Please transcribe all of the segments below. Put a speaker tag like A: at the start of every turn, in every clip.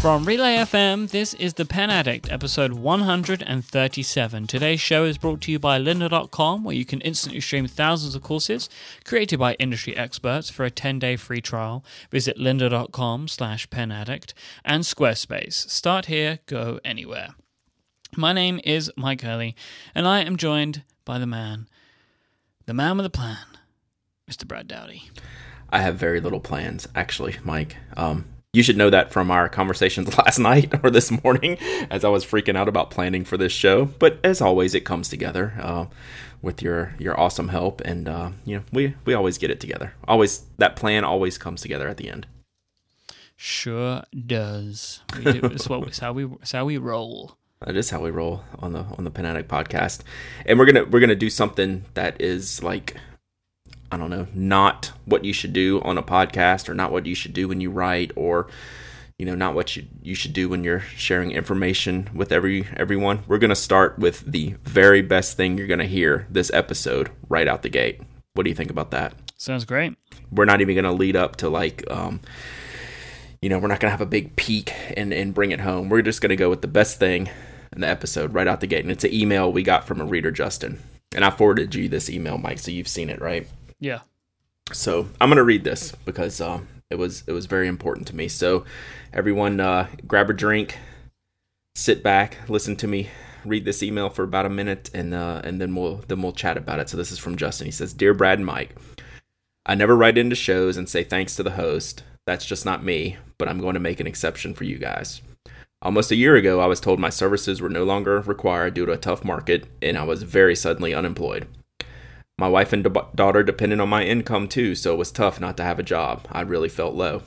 A: From Relay FM, this is The Pen Addict, episode 137. Today's show is brought to you by lynda.com, where you can instantly stream thousands of courses created by industry experts for a 10-day free trial. Visit lynda.com slash penaddict and Squarespace. Start here, go anywhere. My name is Myke Hurley, and I am joined by the man, the man with a plan, Mr. Brad Dowdy.
B: I have very little plans, actually, Myke. Um, you should know that from our conversations last night or this morning as I was freaking out about planning for this show. But as always, it comes together uh, with your your awesome help, and uh, you know we we always get it together. Always that plan always comes together at the end.
A: Sure does. We do. it's, what, it's how we it's how we roll.
B: That is how we roll on the on the Pen Addict podcast, and we're gonna we're gonna do something that is like I don't know, not what you should do on a podcast or not what you should do when you write or you know, not what you you should do when you're sharing information with every everyone. We're going to start with the very best thing you're going to hear this episode right out the gate. What do you think about that?
A: Sounds great.
B: We're not even going to lead up to like um you know, we're not going to have a big peak and and bring it home. We're just going to go with the best thing in the episode right out the gate. And it's an email we got from a reader Justin. And I forwarded you this email, Myke, so you've seen it, right?
A: Yeah.
B: So I'm gonna read this because um, it was it was very important to me. So everyone, uh, grab a drink, sit back, listen to me read this email for about a minute, and uh, and then we'll then we'll chat about it. So this is from Justin. He says, "Dear Brad and Myke, I never write into shows and say thanks to the host. That's just not me. But I'm going to make an exception for you guys." Almost a year ago, I was told my services were no longer required due to a tough market, and I was very suddenly unemployed. My wife and da- daughter depended on my income too, so it was tough not to have a job. I really felt low.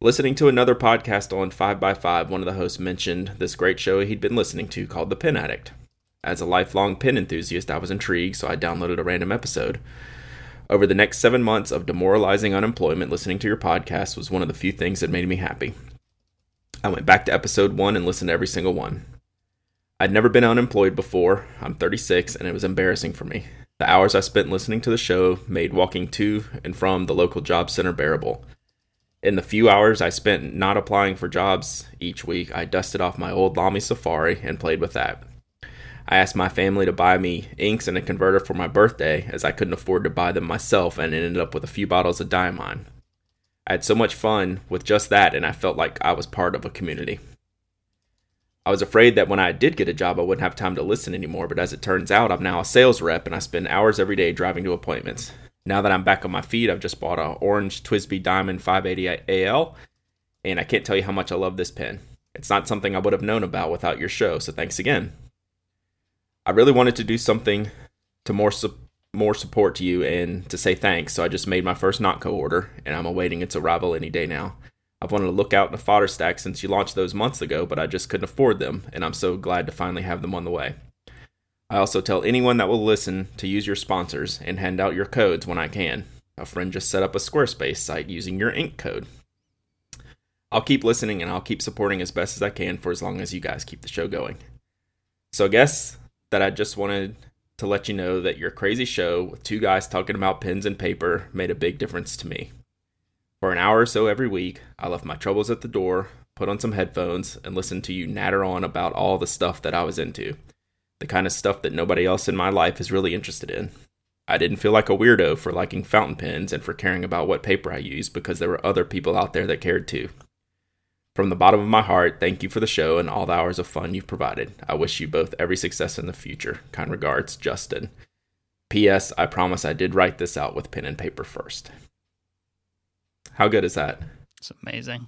B: Listening to another podcast on 5x5, one of the hosts mentioned this great show he'd been listening to called The Pen Addict. As a lifelong pen enthusiast, I was intrigued, so I downloaded a random episode. Over the next seven months of demoralizing unemployment, listening to your podcast was one of the few things that made me happy. I went back to episode one and listened to every single one. I'd never been unemployed before. I'm 36, and it was embarrassing for me. The hours I spent listening to the show made walking to and from the local job center bearable. In the few hours I spent not applying for jobs each week, I dusted off my old Lamy Safari and played with that. I asked my family to buy me inks and a converter for my birthday, as I couldn't afford to buy them myself and ended up with a few bottles of Diamine. I had so much fun with just that, and I felt like I was part of a community. I was afraid that when I did get a job, I wouldn't have time to listen anymore, but as it turns out, I'm now a sales rep and I spend hours every day driving to appointments. Now that I'm back on my feet, I've just bought a orange TWSBI Diamond 580 AL, and I can't tell you how much I love this pen. It's not something I would have known about without your show, so thanks again. I really wanted to do something to more su- more support to you and to say thanks, so I just made my first Nock Co order, and I'm awaiting its arrival any day now. I've wanted to Lookout in the Fodderstack since you launched those months ago, but I just couldn't afford them, and I'm so glad to finally have them on the way. I also tell anyone that will listen to use your sponsors and hand out your codes when I can. A friend just set up a Squarespace site using your ink code. I'll keep listening and I'll keep supporting as best as I can for as long as you guys keep the show going. So I guess that I just wanted to let you know that your crazy show with two guys talking about pens and paper made a big difference to me. For an hour or so every week, I left my troubles at the door, put on some headphones, and listened to you natter on about all the stuff that I was into. The kind of stuff that nobody else in my life is really interested in. I didn't feel like a weirdo for liking fountain pens and for caring about what paper I used because there were other people out there that cared too. From the bottom of my heart, thank you for the show and all the hours of fun you've provided. I wish you both every success in the future. Kind regards, Justin. P.S. I promise I did write this out with pen and paper first. How good is that?
A: It's amazing.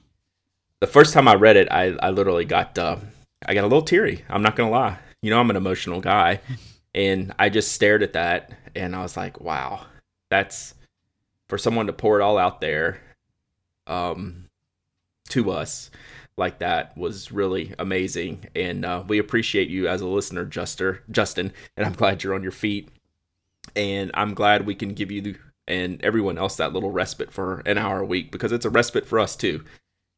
B: The first time I read it, I, I literally got uh, I got a little teary. I'm not gonna lie. You know, I'm an emotional guy, and I just stared at that, and I was like, "Wow, that's for someone to pour it all out there, um, to us." like that was really amazing and uh, we appreciate you as a listener Juster, justin and i'm glad you're on your feet and i'm glad we can give you and everyone else that little respite for an hour a week because it's a respite for us too.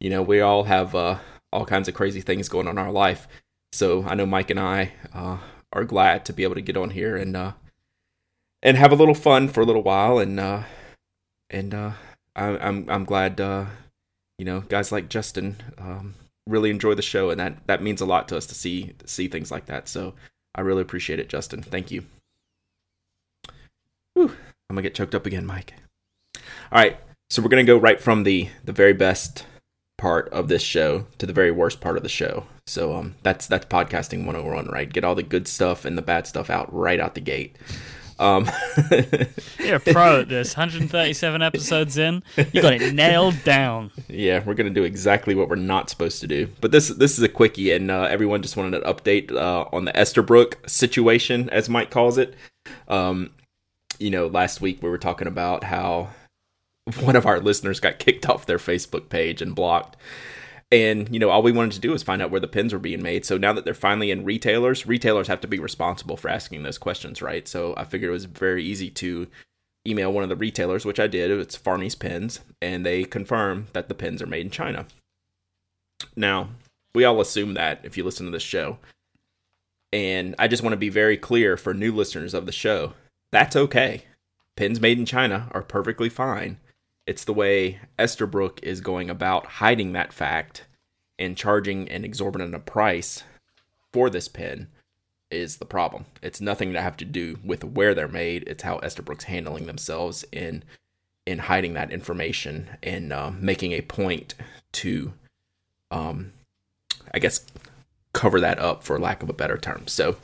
B: You know, we all have uh, all kinds of crazy things going on in our life. So I know Myke and I uh, are glad to be able to get on here and uh, and have a little fun for a little while. And uh, and uh, I, I'm I'm glad uh, you know guys like Justin um, really enjoy the show, and that that means a lot to us to see see things like that. So I really appreciate it, Justin. Thank you. Whew. I'm gonna get choked up again, Myke. All right, so we're gonna go right from the the very best part of this show to the very worst part of the show. So um, that's that's podcasting 101, right? Get all the good stuff and the bad stuff out right out the gate. Um,
A: You're a pro at this. 137 episodes in, you got it nailed down.
B: Yeah, we're gonna do exactly what we're not supposed to do. But this this is a quickie, and uh, everyone just wanted an update uh, on the Esterbrook situation, as Myke calls it. Um, you know, last week we were talking about how one of our listeners got kicked off their Facebook page and blocked. And, you know, all we wanted to do was find out where the pins were being made. So now that they're finally in retailers, retailers have to be responsible for asking those questions, right? So I figured it was very easy to email one of the retailers, which I did. It's Fahrney's Pens, and they confirm that the pins are made in China. Now, we all assume that if you listen to this show. And I just want to be very clear for new listeners of the show that's okay. Pins made in China are perfectly fine. It's the way Esterbrook is going about hiding that fact and charging an exorbitant price for this pin is the problem. It's nothing to have to do with where they're made. It's how Esterbrook's handling themselves in in hiding that information and uh, making a point to, um, I guess, cover that up for lack of a better term. So,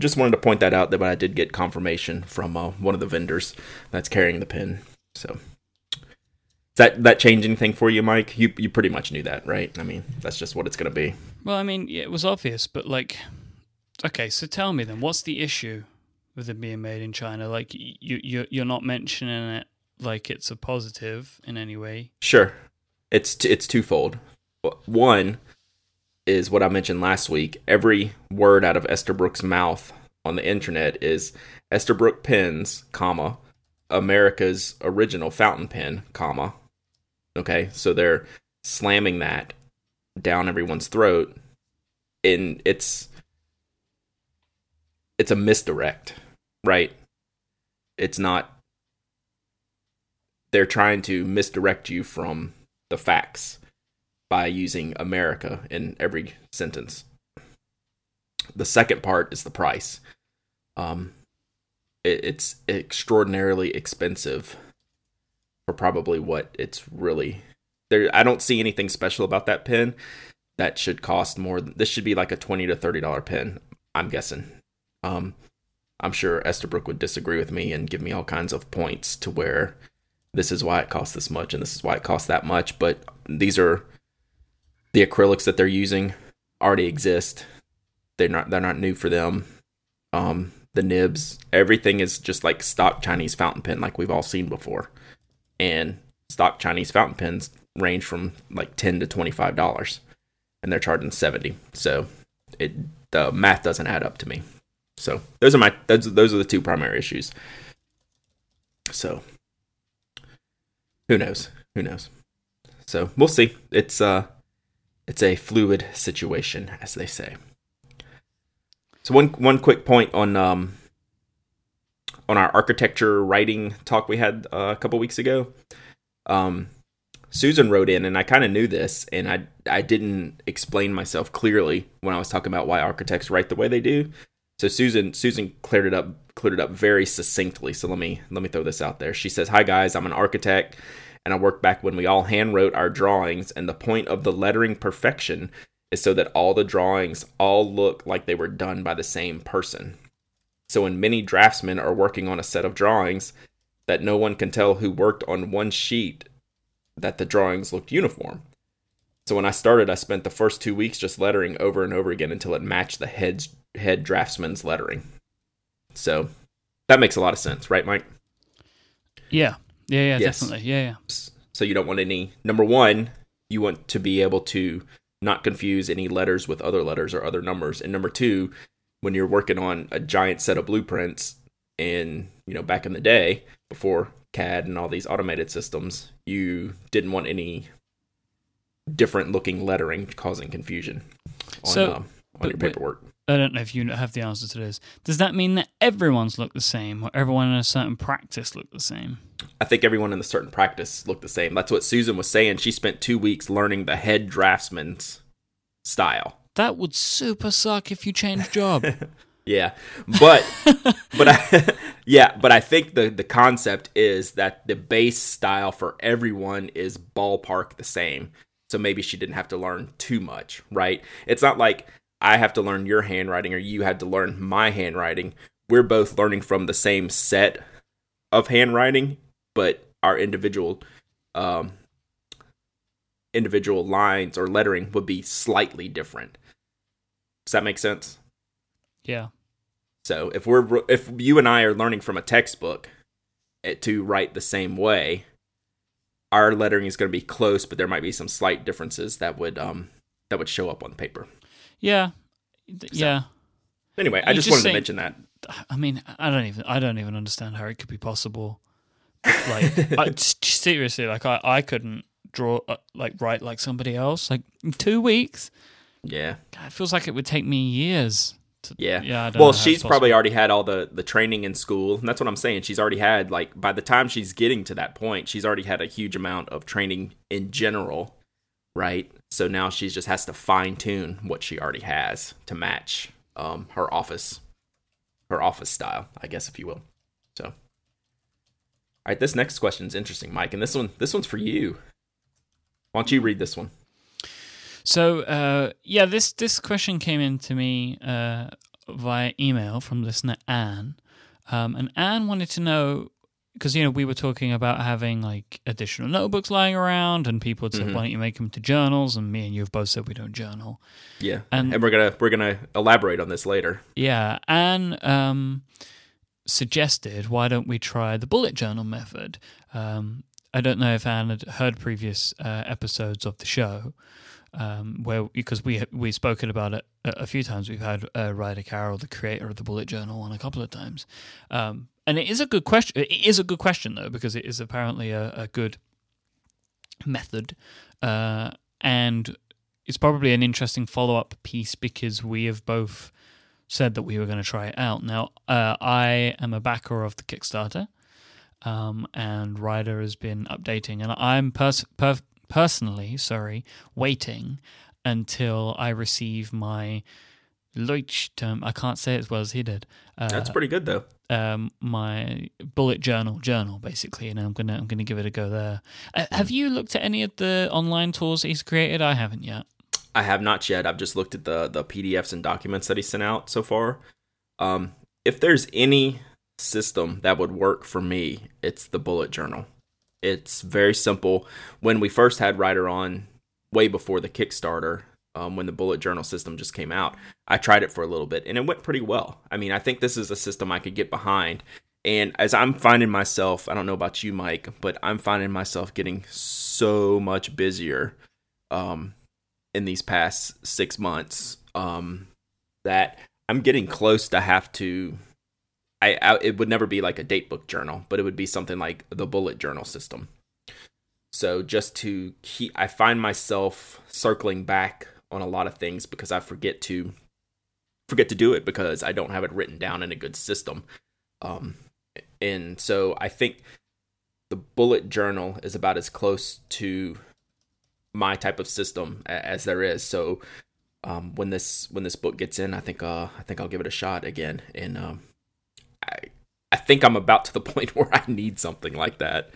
B: just wanted to point that out. That I did get confirmation from uh, one of the vendors that's carrying the pin. So that that change anything for you, Myke? You you pretty much knew that, right? I mean, that's just what it's going to be.
A: Well, I mean, it was obvious, but like, okay, so tell me then, what's the issue with it being made in China? Like, you you you're not mentioning it like it's a positive in any way.
B: Sure, it's t- it's twofold. One is what I mentioned last week. Every word out of Esterbrook's mouth on the internet is Esterbrook pens, comma, America's original fountain pen, comma, Okay, so they're slamming that down everyone's throat, and it's it's a misdirect, right? It's not. They're trying to misdirect you from the facts by using America in every sentence. The second part is the price. Um, it, it's extraordinarily expensive for probably what it's really there I don't see anything special about that pen that should cost more this should be like a 20 to 30 dollar pen I'm guessing um I'm sure Esterbrook would disagree with me and give me all kinds of points to where this is why it costs this much and this is why it costs that much but these are the acrylics that they're using already exist they're not they're not new for them um the nibs everything is just like stock Chinese fountain pen like we've all seen before and stock Chinese fountain pens range from like ten to twenty five dollars, and they're charging seventy. So it the math doesn't add up to me. So those are my those those are the two primary issues. So who knows? Who knows? So we'll see. It's uh it's a fluid situation, as they say. So one one quick point on um on our architecture writing talk we had uh, a couple weeks ago. Um, Susan wrote in, and I kind of knew this, and I I didn't explain myself clearly when I was talking about why architects write the way they do. So Susan Susan cleared it up cleared it up very succinctly. So let me let me throw this out there. She says, "Hi guys, I'm an architect, and I work back when we all hand wrote our drawings, and the point of the lettering perfection is so that all the drawings all look like they were done by the same person. So when many draftsmen are working on a set of drawings, that no one can tell who worked on one sheet that the drawings looked uniform. So when I started, I spent the first two weeks just lettering over and over again until it matched the head's, head draftsman's lettering. So that makes a lot of sense, right, Myke?
A: Yeah, yeah, yeah, yes. definitely, yeah, yeah.
B: So you don't want any. Number one, you want to be able to not confuse any letters with other letters or other numbers, and number two, when you're working on a giant set of blueprints and you know back in the day before CAD and all these automated systems, you didn't want any different looking lettering causing confusion on, so, um, on your paperwork.
A: I don't know if you have the answer to this. Does that mean that everyone's look the same, or everyone in a certain practice look the same?
B: I think everyone in a certain practice looked the same. That's what Susan was saying. She spent two weeks learning the head draftsman's style.
A: That would super suck if you change job.
B: Yeah, but but I, yeah, but I think the the concept is that the base style for everyone is ballpark the same. So maybe she didn't have to learn too much, right? It's not like I have to learn your handwriting or you had to learn my handwriting. We're both learning from the same set of handwriting, but our individual um, individual lines or lettering would be slightly different. Does that make sense?
A: yeah.
B: So if we're if you and I are learning from a textbook eh, to write the same way, our lettering is going to be close, but there might be some slight differences that would um that would show up on paper.
A: Yeah. Th- Yeah.
B: Anyway, I just
A: just
B: wanted
A: say-
B: to mention that.
A: I mean, I don't even I don't even understand how it could be possible. Like, I, seriously, like I I couldn't draw uh, like write like somebody else. Like in two weeks,
B: Yeah,
A: God, it feels like it would take me years. To,
B: yeah,
A: yeah.
B: Well, she's probably already had all the the training in school, and that's what I'm saying. She's already had like by the time she's getting to that point, she's already had a huge amount of training in general, right? So now she just has to fine tune what she already has to match um her office, her office style, I guess, if you will. So, all right, this next question is interesting, Myke, and this one this one's for you. Why don't you read this one?
A: So uh, yeah, this this question came in to me uh, via email from listener Anne, um, and Anne wanted to know because you know we were talking about having like additional notebooks lying around, and people had said,
B: Mhm.
A: "Why don't you make them to journals?" And me and you have both said we don't journal.
B: Yeah,
A: And-
B: and we're gonna we're gonna elaborate on this later.
A: Yeah, Anne um, suggested, why don't we try the bullet journal method? Um, I don't know if Anne had heard previous uh, episodes of the show, um, where because we we've spoken about it a, a few times. We've had uh, Ryder Carroll, the creator of the bullet journal, on a couple of times, um, and it is a good question. It is a good question though because it is apparently a, a good method, uh, and it's probably an interesting follow up piece because we have both said that we were going to try it out. Now, uh, I am a backer of the Kickstarter, um, and Ryder has been updating, and I'm pers- per- personally, sorry, waiting until I receive my Leuchtturm. I can't say it as well as he did. Uh,
B: That's pretty good though.
A: um, my bullet journal journal basically, and I'm gonna I'm gonna give it a go there. Uh, have you looked at any of the online tools that he's created? I haven't yet.
B: I have not yet. I've just looked at the the PDFs and documents that he sent out so far. Um, if there's any system that would work for me, it's the bullet journal. It's very simple. When we first had Ryder on, way before the Kickstarter, um, when the bullet journal system just came out, I tried it for a little bit and it went pretty well. I mean, I think this is a system I could get behind. And as I'm finding myself, I don't know about you, Myke, but I'm finding myself getting so much busier. Um, in these past six months um, that I'm getting close to have to. I, I it would never be like a date book journal, but it would be something like the bullet journal system. So just to keep, I find myself circling back on a lot of things because I forget to forget to do it because I don't have it written down in a good system. Um, and so I think the bullet journal is about as close to my type of system as there is. So um, when this when this book gets in, I think uh, I think I'll give it a shot again. And um, I I think I'm about to the point where I need something like that.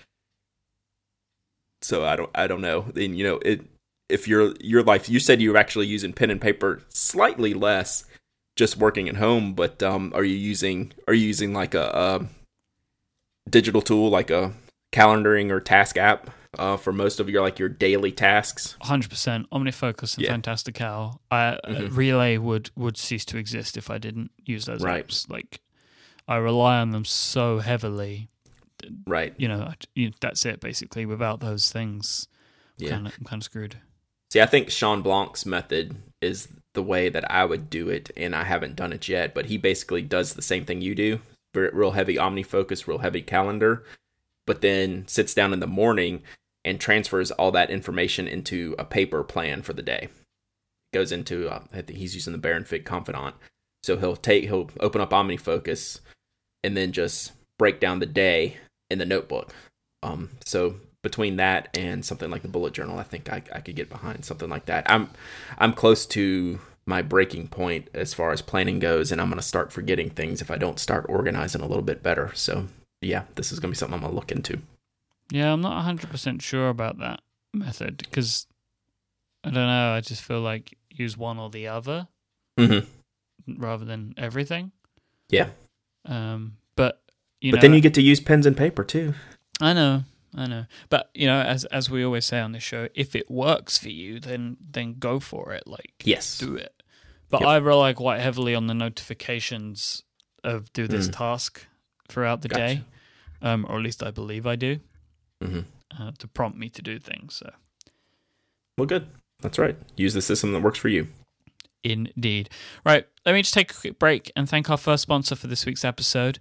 B: So I don't I don't know. Then you know it if your your life you said you were actually using pen and paper slightly less just working at home, but um, are you using are you using like a, a digital tool like a calendaring or task app uh, for most of your like your daily tasks?
A: Hundred percent. OmniFocus and
B: Yeah.
A: Fantastical. I, uh,
B: Mhm.
A: Relay would would cease to exist if I didn't use those
B: Right.
A: apps. Like I rely on them so heavily.
B: Right.
A: You know, I- you, that's it basically. Without those things,
B: Yeah.
A: kinda, I'm kind of screwed.
B: See, I think Shawn Blanc's method is the way that I would do it, and I haven't done it yet. But he basically does the same thing you do, real heavy OmniFocus, real heavy calendar, but then sits down in the morning and transfers all that information into a paper plan for the day. Goes into, uh, I think he's using the Baron Fig Confidant, so he'll take, he'll open up OmniFocus, and then just break down the day in the notebook. Um, so between that and something like the bullet journal, I think I, I could get behind something like that. I'm I'm close to my breaking point as far as planning goes, and I'm going to start forgetting things if I don't start organizing a little bit better. So yeah, this is going to be something I'm going to look into.
A: Yeah, I'm not 100% sure about that method because I don't know. I just feel like use one or the other
B: Mm-hmm.
A: rather than everything.
B: Yeah,
A: Um, but you
B: but
A: know,
B: then you get to use pens and paper too.
A: I know, I know. But you know, as as we always say on this show, if it works for you, then then go for it. Like
B: Yes.
A: do it. But
B: Yep.
A: I rely quite heavily on the notifications of do this
B: Mm.
A: task throughout the
B: Gotcha.
A: day, um, or at least I believe I do,
B: hmm
A: uh, to prompt me to do things. So
B: Well, good. That's right. Use the system that works for you.
A: Indeed. Right, let me just take a quick break and thank our first sponsor for this week's episode.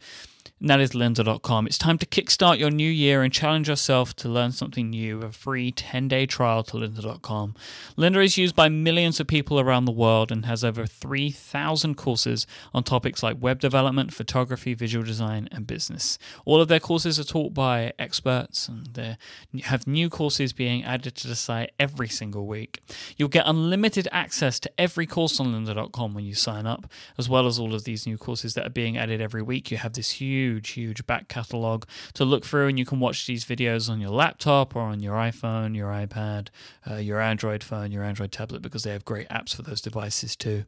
A: And that is lynda.com. It's time to kickstart your new year and challenge yourself to learn something new. A free 10 day trial to lynda.com. Lynda is used by millions of people around the world and has over 3,000 courses on topics like web development, photography, visual design, and business. All of their courses are taught by experts and they have new courses being added to the site every single week. You'll get unlimited access to every course on lynda.com when you sign up, as well as all of these new courses that are being added every week. You have this huge, huge back catalogue to look through, and you can watch these videos on your laptop or on your iPhone, your iPad, uh, your Android phone, your Android tablet, because they have great apps for those devices too.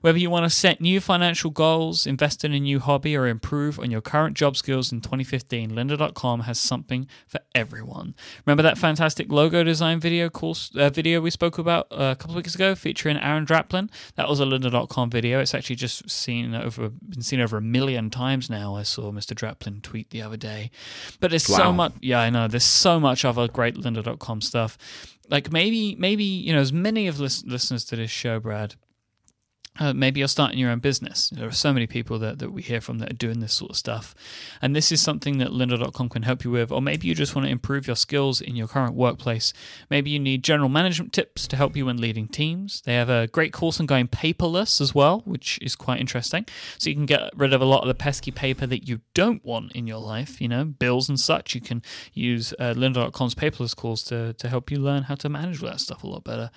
A: Whether you want to set new financial goals, invest in a new hobby, or improve on your current job skills in 2015, lynda.com has something for everyone. Remember that fantastic logo design video course uh, video we spoke about uh, a couple of weeks ago featuring Aaron Draplin? That was a lynda.com video. It's actually just seen over been seen over a million times now. I saw Mr. Draplin tweet the other day. But there's so much yeah, I know. There's so much other great lynda.com stuff. Like maybe maybe, you know, as many of lis- listeners to this show, Brad, uh, maybe you're starting your own business. There are so many people that, that we hear from that are doing this sort of stuff. And this is something that lynda.com can help you with. Or maybe you just want to improve your skills in your current workplace. Maybe you need general management tips to help you when leading teams. They have a great course on going paperless as well, which is quite interesting. So you can get rid of a lot of the pesky paper that you don't want in your life, you know, bills and such. You can use uh, lynda.com's paperless course to, to help you learn how to manage that stuff a lot better.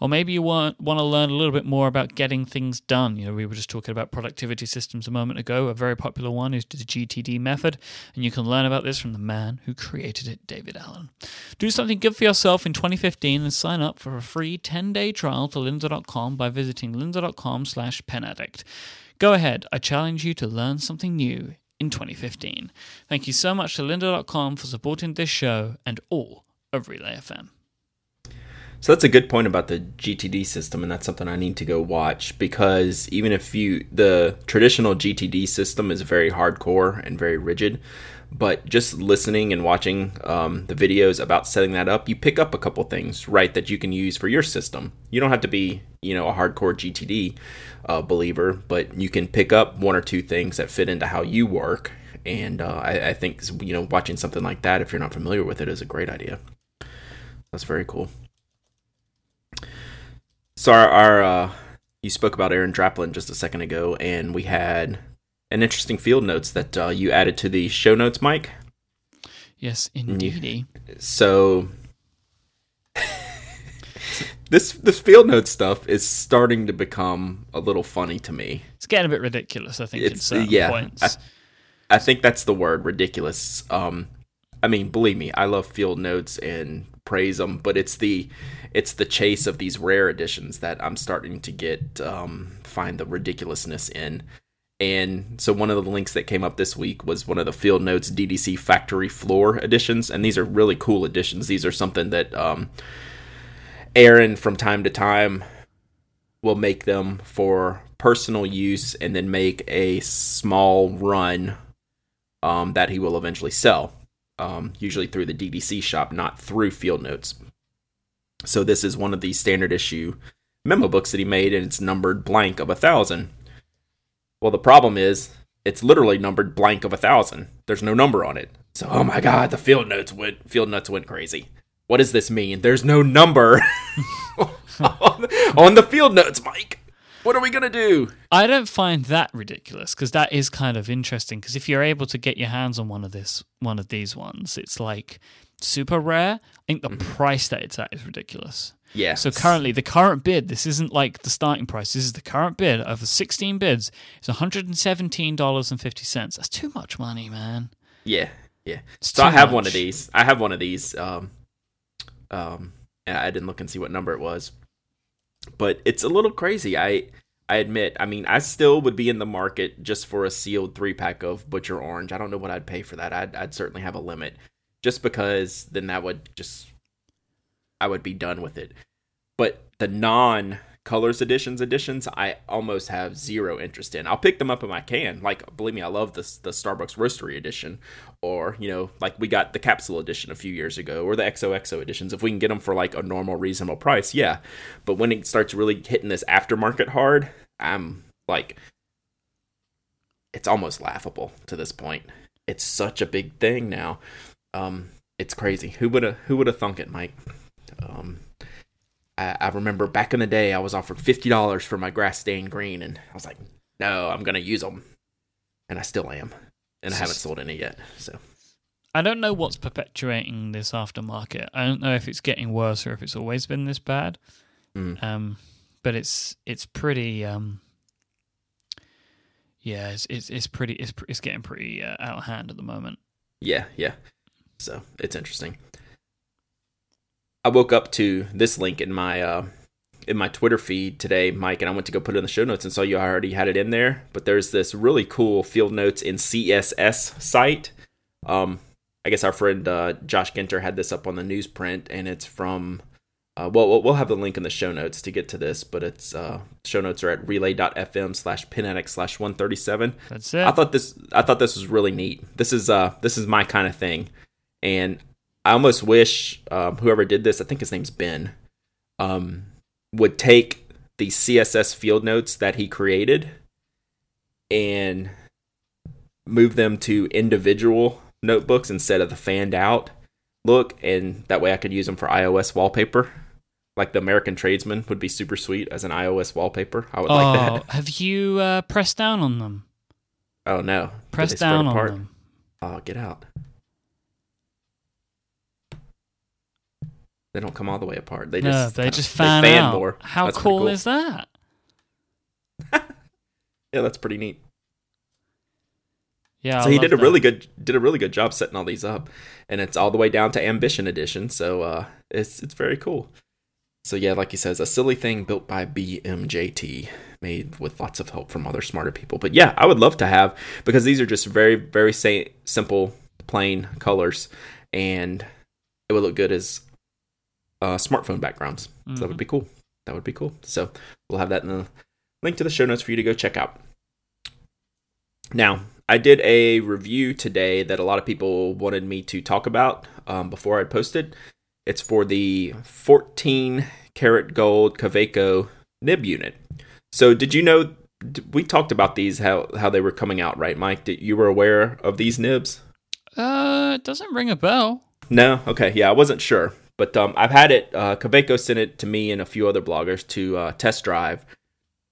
A: Or maybe you want, want to learn a little bit more about getting things done. You know, we were just talking about productivity systems a moment ago. A very popular one is the GTD method, and you can learn about this from the man who created it, David Allen. Do something good for yourself in 2015 and sign up for a free 10-day trial to lynda.com by visiting lynda.com slash penaddict. Go ahead, I challenge you to learn something new in 2015. Thank you so much to lynda.com for supporting this show and all of Relay FM.
B: So that's a good point about the GTD system, and that's something I need to go watch because even if you the traditional GTD system is very hardcore and very rigid, but just listening and watching um, the videos about setting that up, you pick up a couple things right that you can use for your system. You don't have to be you know a hardcore GTD uh, believer, but you can pick up one or two things that fit into how you work. And uh, I, I think you know watching something like that, if you're not familiar with it, is a great idea. That's very cool. So our, our uh, you spoke about Aaron Draplin just a second ago, and we had an interesting field notes that uh, you added to the show notes, Myke.
A: Yes, indeed.
B: So this this field note stuff is starting to become a little funny to me.
A: It's getting a bit ridiculous, I think, at
B: It's
A: certain
B: yeah,
A: points.
B: I, I think that's the word, ridiculous. Um, I mean, believe me, I love field notes and praise them, but it's the it's the chase of these rare editions that I'm starting to get um, find the ridiculousness in. And so one of the links that came up this week was one of the Field Notes DDC Factory Floor editions, and these are really cool editions. These are something that um, Aaron from time to time will make them for personal use, and then make a small run um, that he will eventually sell, um, usually through the DDC shop, not through Field Notes. So this is one of the standard issue memo books that he made, and it's numbered blank of a thousand. Well, the problem is it's literally numbered blank of a thousand. There's no number on it. So, oh my god, the field notes went field notes went crazy. What does this mean? There's no number on, on the field notes, Myke. What are we gonna do?
A: I don't find that ridiculous because that is kind of interesting. Because if you're able to get your hands on one of this, one of these ones, it's like super rare. I think the
B: Mm-hmm.
A: price that it's at is ridiculous.
B: Yeah.
A: So currently, the current bid, this isn't like the starting price. This is the current bid over 16 bids. It's $117.50. That's too much money, man.
B: Yeah, yeah.
A: It's
B: So I have one of these. I have one of these. Um, um, I didn't look and see what number it was, but it's a little crazy. I I admit. I mean, I still would be in the market just for a sealed three pack of Butcher Orange. I don't know what I'd pay for that. I'd I'd certainly have a limit, just because then that would just I would be done with it. But the non colors editions editions i almost have zero interest in. I'll pick them up if i can. Like believe me i love the, the starbucks roastery edition. Or you know like we got the capsule edition a few years ago or the xoxo editions. If we can get them for like a normal reasonable price yeah. But when it starts really hitting this aftermarket hard i'm like it's almost laughable to this point. It's such a big thing now um it's crazy who would have who would have thunk it mike um I, I remember back in the day, I was offered fifty dollars for my grass stained green, and I was like, "No, I'm gonna use them," and I still am, and I haven't sold any yet. So
A: I don't know what's perpetuating this aftermarket. I don't know if it's getting worse or if it's always been this bad.
B: Mm.
A: Um, but it's it's pretty. Um, yeah, it's it's, it's pretty. It's it's getting pretty uh, out of hand at the moment.
B: yeah, yeah. So it's interesting. I woke up to this link in my uh, in my Twitter feed today, Myke, and I went to go put it in the show notes and saw you already had it in there. But there's this really cool field notes in CSS site. Um, I guess our friend uh, Josh Ginter had this up on the newsprint, and it's from. Uh, well, we'll- have the link in the show notes to get to this, but it's uh, show notes are at relay.fm slash penaddict slash 137.
A: That's it.
B: I thought this I thought this was really neat. This is uh this is my kind of thing, and I almost wish um, whoever did this, I think his name's Ben, um, would take the CSS field notes that he created and move them to individual notebooks instead of the fanned out look, and that way I could use them for iOS wallpaper. Like the American Tradesman would be super sweet as an iOS wallpaper. I would
A: oh,
B: like that.
A: have you uh, pressed down on them?
B: Oh no!
A: Press down on them.
B: Oh, get out. They don't come all the way apart. They
A: no,
B: just
A: they
B: kinda-
A: just fan,
B: fan
A: out.
B: more.
A: How
B: That's
A: cool,
B: cool.
A: is that?
B: Yeah, that's pretty neat.
A: Yeah.
B: so
A: I
B: he did a
A: that.
B: really good did a really good job setting all these up, and it's all the way down to Ambition Edition. So uh, it's it's very cool. So yeah, like he says, a silly thing built by BMJT, made with lots of help from other smarter people. But yeah, I would love to have because these are just very very sa- simple, plain colors, and it would look good as uh, smartphone backgrounds. So that would be cool. That would be cool. So we'll have that in the link to the show notes for you to go check out. Now, I did a review today that a lot of people wanted me to talk about um, before I posted. It's for the 14 karat gold Kaweco nib unit. So, did you know we talked about these how how they were coming out, right, Myke? Did you were aware of these nibs?
A: Uh, it doesn't ring a bell.
B: No, okay, yeah, I wasn't sure, but um, I've had it. Uh, Kaweco sent it to me and a few other bloggers to uh, test drive,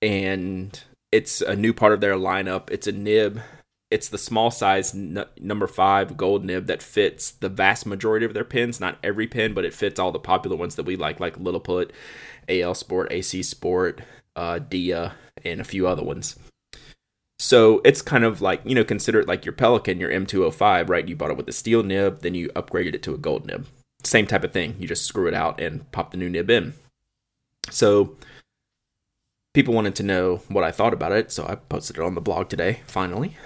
B: and it's a new part of their lineup. It's a nib. It's the small size n- number five gold nib that fits the vast majority of their pins. Not every pin, but it fits all the popular ones that we like, like Liliput, AL Sport, AC Sport, uh, Dia, and a few other ones. So it's kind of like, you know, consider it like your Pelikan, your M205, right? You bought it with a steel nib, then you upgraded it to a gold nib. Same type of thing. You just screw it out and pop the new nib in. So people wanted to know what I thought about it, so I posted it on the blog today, finally.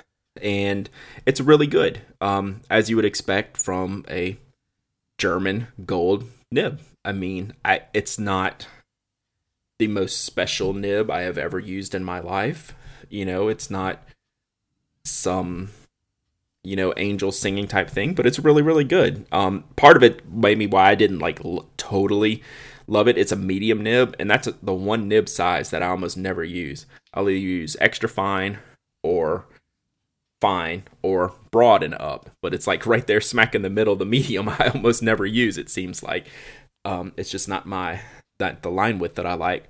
B: And it's really good, um, as you would expect from a German gold nib. I mean, I, it's not the most special nib I have ever used in my life. You know, it's not some you know angel singing type thing, but it's really really good. Um, part of it maybe why I didn't like l- totally love it. It's a medium nib, and that's the one nib size that I almost never use. I'll either use extra fine or fine or broad and up, but it's like right there smack in the middle. The medium I almost never use. It seems like um, it's just not my that the line width that I like.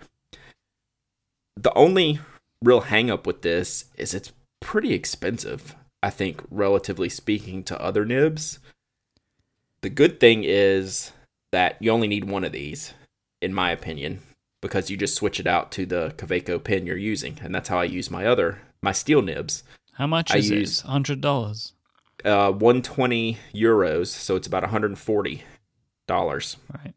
B: the only real hangup with this is it's pretty expensive. I think, relatively speaking, to other nibs. The good thing is that you only need one of these, in my opinion, because you just switch it out to the Kaweco pin you're using, and that's how I use my other my steel nibs.
A: How much
B: I
A: is
B: use-
A: it? Hundred dollars.
B: Uh, 120 euros, so it's about 140 dollars.
A: Right.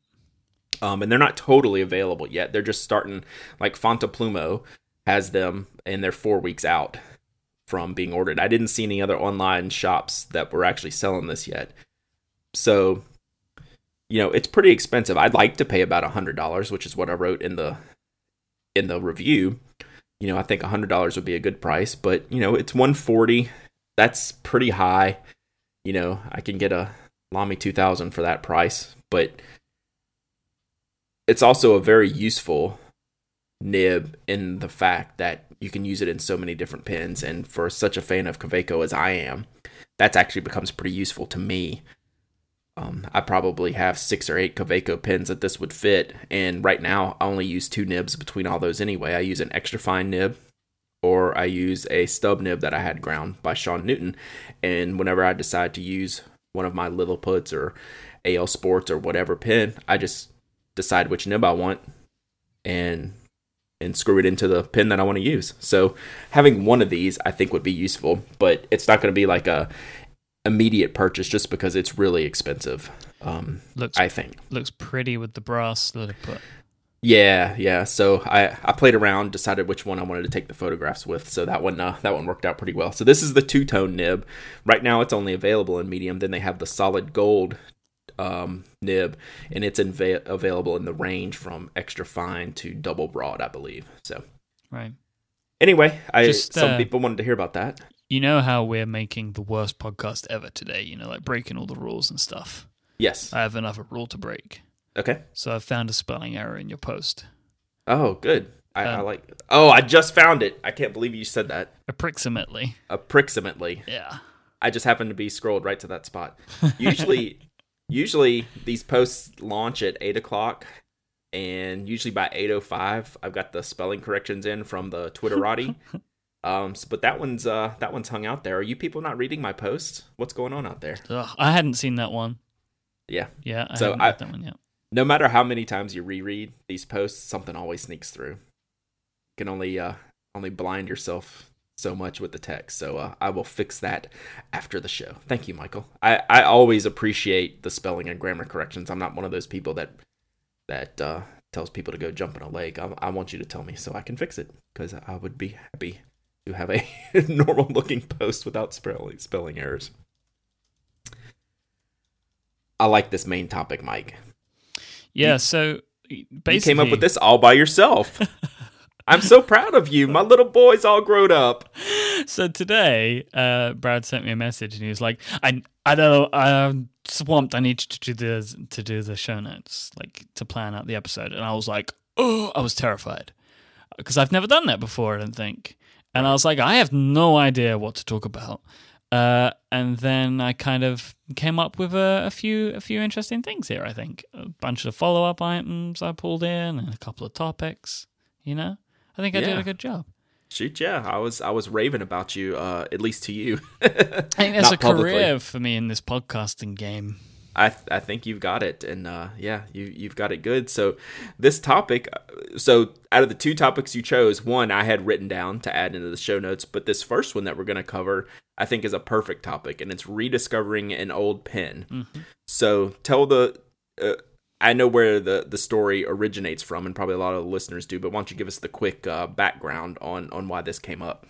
B: Um, and they're not totally available yet. They're just starting. Like Fontoplumo has them, and they're four weeks out from being ordered. I didn't see any other online shops that were actually selling this yet. So, you know, it's pretty expensive. I'd like to pay about a hundred dollars, which is what I wrote in the in the review. You know, I think a hundred dollars would be a good price, but you know, it's one forty. That's pretty high. You know, I can get a Lamy two thousand for that price, but it's also a very useful nib in the fact that you can use it in so many different pins. And for such a fan of Kaweco as I am, that's actually becomes pretty useful to me. Um, I probably have six or eight Kaweco pins that this would fit, and right now I only use two nibs between all those anyway. I use an extra fine nib, or I use a stub nib that I had ground by Shawn Newton. And whenever I decide to use one of my Liliput's or AL Sports or whatever pin, I just decide which nib I want and and screw it into the pin that I want to use. So having one of these I think would be useful, but it's not going to be like a immediate purchase just because it's really expensive. Um,
A: Looks
B: I think.
A: looks pretty with the brass Liliput.
B: Yeah, yeah. So I I played around, decided which one I wanted to take the photographs with. So that one uh, that one worked out pretty well. So this is the two tone nib. Right now it's only available in medium. Then they have the solid gold um, nib, and it's inva- available in the range from extra fine to double broad, I believe. So
A: Right.
B: anyway, I
A: Just,
B: some
A: uh,
B: people wanted to hear about that.
A: You know how we're making the worst podcast ever today, you know, like breaking all the rules and stuff.
B: Yes.
A: I have another rule to break.
B: Okay.
A: So I found a spelling error in your post.
B: Oh, good. I, I
A: Um,
B: like. Oh, I just found it. I can't believe you said that.
A: Approximately.
B: Approximately.
A: Yeah.
B: I just happened to be scrolled right to that spot. Usually, usually these posts launch at eight o'clock, and usually by eight o five, I've got the spelling corrections in from the Twitterati. um, s- but that one's uh that one's hung out there. Are you people not reading my posts? What's going on out there?
A: Ugh, I hadn't seen that one.
B: Yeah.
A: Yeah, I
B: So
A: haven't
B: I-
A: that one yet.
B: No matter how many times you reread these posts, something always sneaks through. You can only uh only blind yourself so much with the text. So uh, I will fix that after the show. Thank you, Michael. I, I always appreciate the spelling and grammar corrections. I'm not one of those people that that uh, tells people to go jump in a lake. I, I want you to tell me so I can fix it because I would be happy to have a normal looking post without spelling spelling errors. I like this main topic, Myke.
A: Yeah, so basically
B: You came up with this all by yourself. I'm so proud of you. My little boy's all grown up.
A: So today, uh, Brad sent me a message and he was like, "I I don't know, I'm swamped. I need to do the to do the show notes, like to plan out the episode." And I was like, "Oh!" I was terrified because I've never done that before. I don't think. And I was like, "I have no idea what to talk about." Uh, and then I kind of came up with a, a few a few interesting things here. I think a bunch of follow up items I pulled in and a couple of topics. You know, I think I did a good job.
B: Shoot, yeah, I was I was raving about you, uh, at least to you.
A: I think there's a
B: publicly.
A: career for me in this podcasting game.
B: I I think you've got it, and uh, yeah, you you've got it good. So this topic, so out of the two topics you chose, one I had written down to add into the show notes, but this first one that we're going to cover, I think, is a perfect topic, and it's rediscovering an old pen. So tell the. Uh, I know where the, the story originates from, and probably a lot of the listeners do. But why don't you give us the quick uh, background on on why this came up?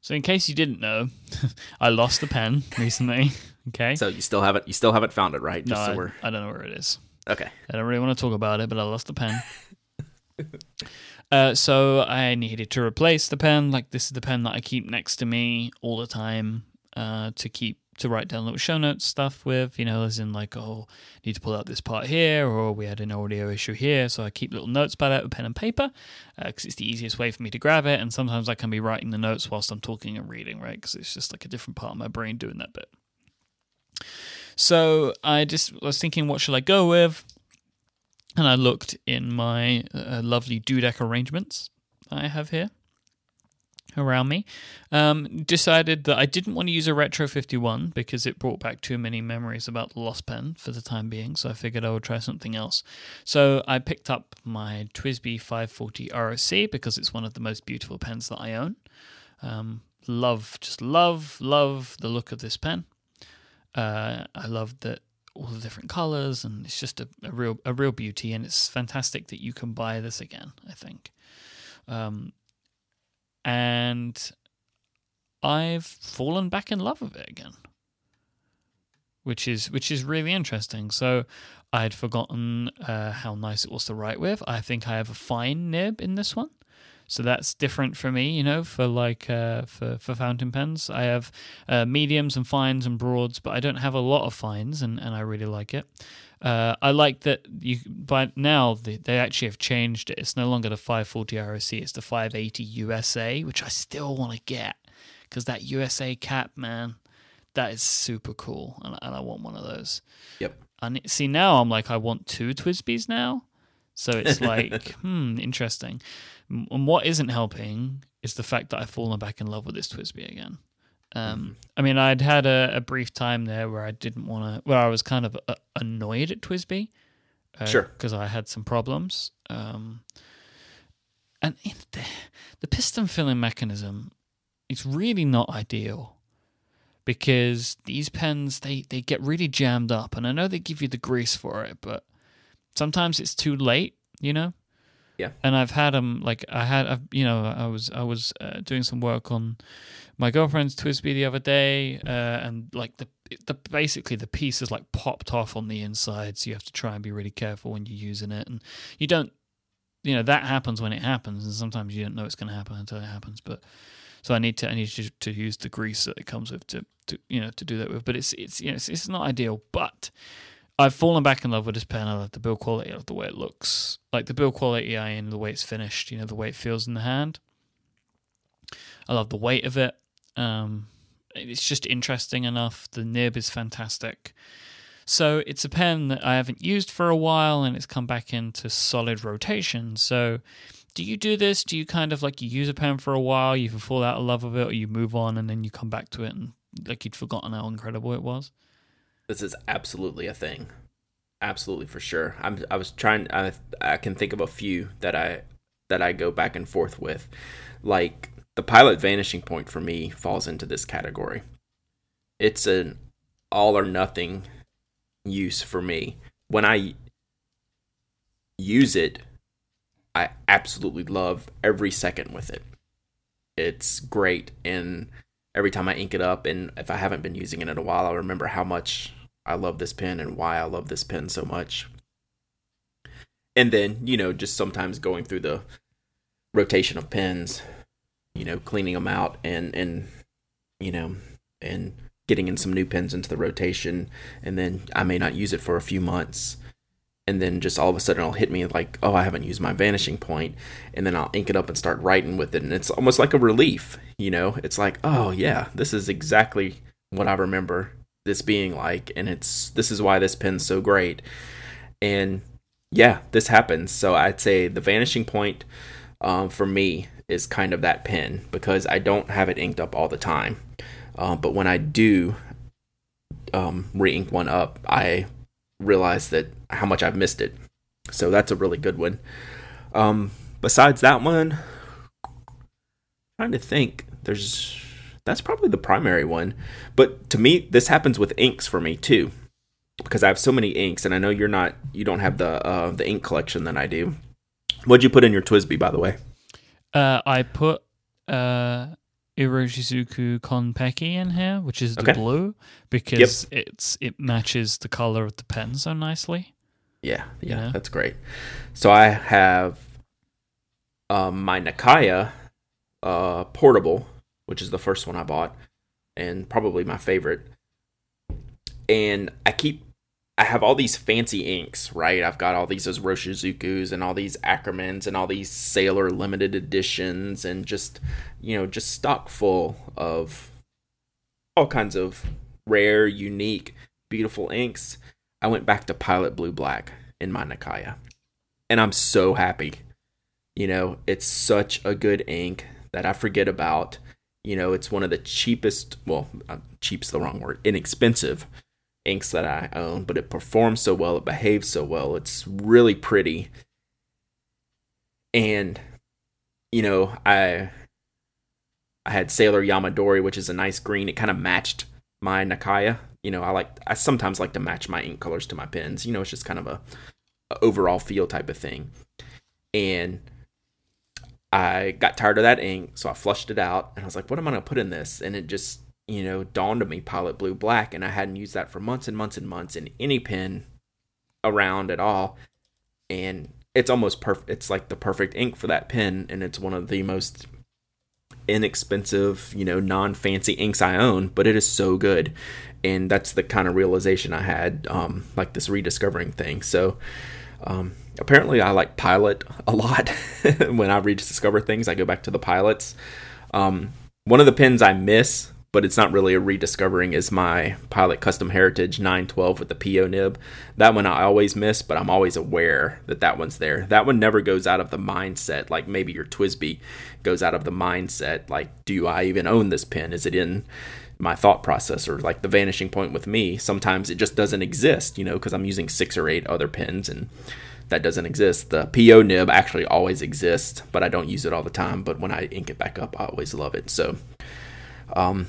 A: So, in case you didn't know, I lost the pen recently. Okay.
B: So you still haven't you still haven't found it, right?
A: no,
B: so
A: I, I don't know where it is.
B: okay.
A: I don't really want to talk about it, but I lost the pen. uh, so I needed to replace the pen. Like this is the pen that I keep next to me all the time uh, to keep to write down little show notes stuff with. You know, as in like, oh, need to pull out this part here, or we had an audio issue here. So I keep little notes by that with pen and paper because it's the easiest way for me to grab it. And sometimes I can be writing the notes whilst I'm talking and reading, right? Because it's just like a different part of my brain doing that bit. So I just was thinking, what should I go with? And I looked in my uh, lovely Dudek arrangements I have here around me. Um, decided that I didn't want to use a Retro 51 because it brought back too many memories about the Lost Pen for the time being, so I figured I would try something else. So I picked up my TWSBI 540 ROC because it's one of the most beautiful pens that I own. Um, love, just love, love the look of this pen. Uh, I love that all the different colors, and it's just a, a, real a real beauty. And it's fantastic that you can buy this again. I think, um, and I've fallen back in love with it again, which is which is really interesting. So I'd forgotten uh, how nice it was to write with. I think I have a fine nib in this one. So that's different for me, you know, for like uh, for for fountain pens. I have uh, mediums and fines and broads, but I don't have a lot of fines, and, and I really like it. Uh, I like that you, by now they, they actually have changed it. It's no longer the 540 ROC, it's the 580 USA, which I still want to get because that USA cap, man, that is super cool, and, and I want one of those.
B: Yep.
A: And see now I'm like I want two TWSBIs now, so it's like hmm, interesting. And what isn't helping is the fact that I've fallen back in love with this TWSBI again. Um, I mean, I'd had a, a, brief time there where I didn't want to, where I was kind of uh, annoyed at TWSBI.
B: Uh, sure.
A: Because I had some problems. Um, and the, the piston filling mechanism is really not ideal because these pens they, they get really jammed up and I know they give you the grease for it, but sometimes it's too late, you know?
B: Yeah.
A: And I've had them like I had I've, you know I was I was uh, doing some work on my girlfriend's TWSBI the other day, uh, and like the the basically the piece is like popped off on the inside, so you have to try and be really careful when you're using it, and you don't, you know, that happens when it happens, and sometimes you don't know it's going to happen until it happens. But so I need to I need to, to use the grease that it comes with to, to you know to do that with, but it's it's you know it's, it's not ideal, but I've fallen back in love with this pen. I love the build quality. I love the way it looks. Like the build quality, I mean, the way it's finished. You know, the way it feels in the hand. I love the weight of it. Um, it's just interesting enough. The nib is fantastic. So it's a pen that I haven't used for a while, and it's come back into solid rotation. So, do you do this? Do you kind of like you use a pen for a while, you fall out of love with it, or you move on and then you come back to it and like you'd forgotten how incredible it was?
B: This is absolutely a thing. Absolutely for sure. I'm i was trying i i can think of a few that i that i go back and forth with. Like the pilot vanishing point for me falls into this category. It's an all or nothing use for me. When i use it i absolutely love every second with it. It's great and every time i ink it up and if i haven't been using it in a while i'll remember how much I love this pen and why I love this pen so much. And then, you know, just sometimes going through the rotation of pens, you know, cleaning them out and and you know, and getting in some new pens into the rotation and then I may not use it for a few months and then just all of a sudden it'll hit me like, oh, I haven't used my vanishing point, and then I'll ink it up and start writing with it, and it's almost like a relief, you know. It's like, oh yeah, this is exactly what I remember this being like and it's this is why this pen's so great. And yeah this happens. So i'd say the vanishing point um, for me is kind of that pen because i don't have it inked up all the time. Uh, but when i do um, re-ink one up i realize that how much i've missed it. So that's a really good one. Um, besides that one trying to think there's that's probably the primary one. But to me, this happens with inks for me too, because I have so many inks, and I know you're not, you don't have the uh, the ink collection that I do. What'd you put in your TWSBI, by the way?
A: Uh, I put uh, Iroshizuku Konpeki in here, which is the okay. blue, because yep. it's it matches the color of the pen so nicely.
B: Yeah, yeah, yeah. that's great. So I have um, my Nakaya uh, portable which is the first one I bought and probably my favorite. And I keep I have all these fancy inks, right? I've got all these Iroshizukus and all these Akkermans and all these Sailor limited editions and just, you know, just stock full of all kinds of rare, unique, beautiful inks. I went back to Pilot Blue Black in my Nakaya. And I'm so happy You know, it's such a good ink that I forget about. You know, it's one of the cheapest, well, uh, cheap's the wrong word, inexpensive inks that I own, but it performs so well, it behaves so well, it's really pretty. And you know, I I had Sailor Yamadori, which is a nice green. It kind of matched my Nakaya. You know, I like I sometimes like to match my ink colors to my pens. You know, it's just kind of a, a overall feel type of thing. And I got tired of that ink, so I flushed it out and I was like, what am I gonna put in this? And it just, you know, dawned on me Pilot Blue Black, and I hadn't used that for months and months and months in any pen around at all. And it's almost perfect it's like the perfect ink for that pen, and it's one of the most inexpensive, you know, non fancy inks I own, but it is so good. And that's the kind of realization I had, um, like this rediscovering thing. So, um, apparently I like Pilot a lot. when I rediscover things, I go back to the Pilots. Um, one of the pens I miss but it's not really a rediscovering is my Pilot Custom Heritage 912 with the PO nib. That one I always miss, but I'm always aware that that one's there. That one never goes out of the mindset like maybe your TWSBI goes out of the mindset like do I even own this pen? Is it in my thought process or like the vanishing point with me? Sometimes it just doesn't exist, you know, because I'm using six or eight other pens and that doesn't exist. The PO nib actually always exists, but I don't use it all the time. But when I ink it back up, I always love it. So, um,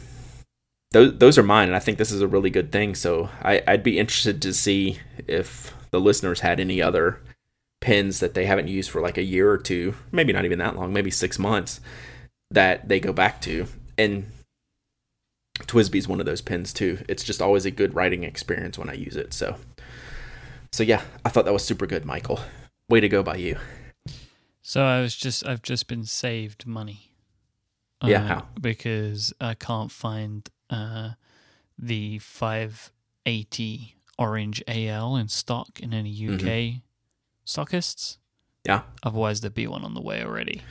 B: those those are mine, and I think this is a really good thing. So I, I'd be interested to see if the listeners had any other pins that they haven't used for like a year or two, maybe not even that long, maybe six months, that they go back to. And TWSBI's one of those pins too. It's just always a good writing experience when I use it. So, so yeah, I thought that was super good, Michael. Way to go by you.
A: So I was just I've just been saved money.
B: Yeah,
A: uh,
B: how?
A: Because I can't find uh, the 580 Orange AL in stock in any UK
B: Mm-hmm.
A: stockists.
B: Yeah.
A: Otherwise, there'd be one on the way already.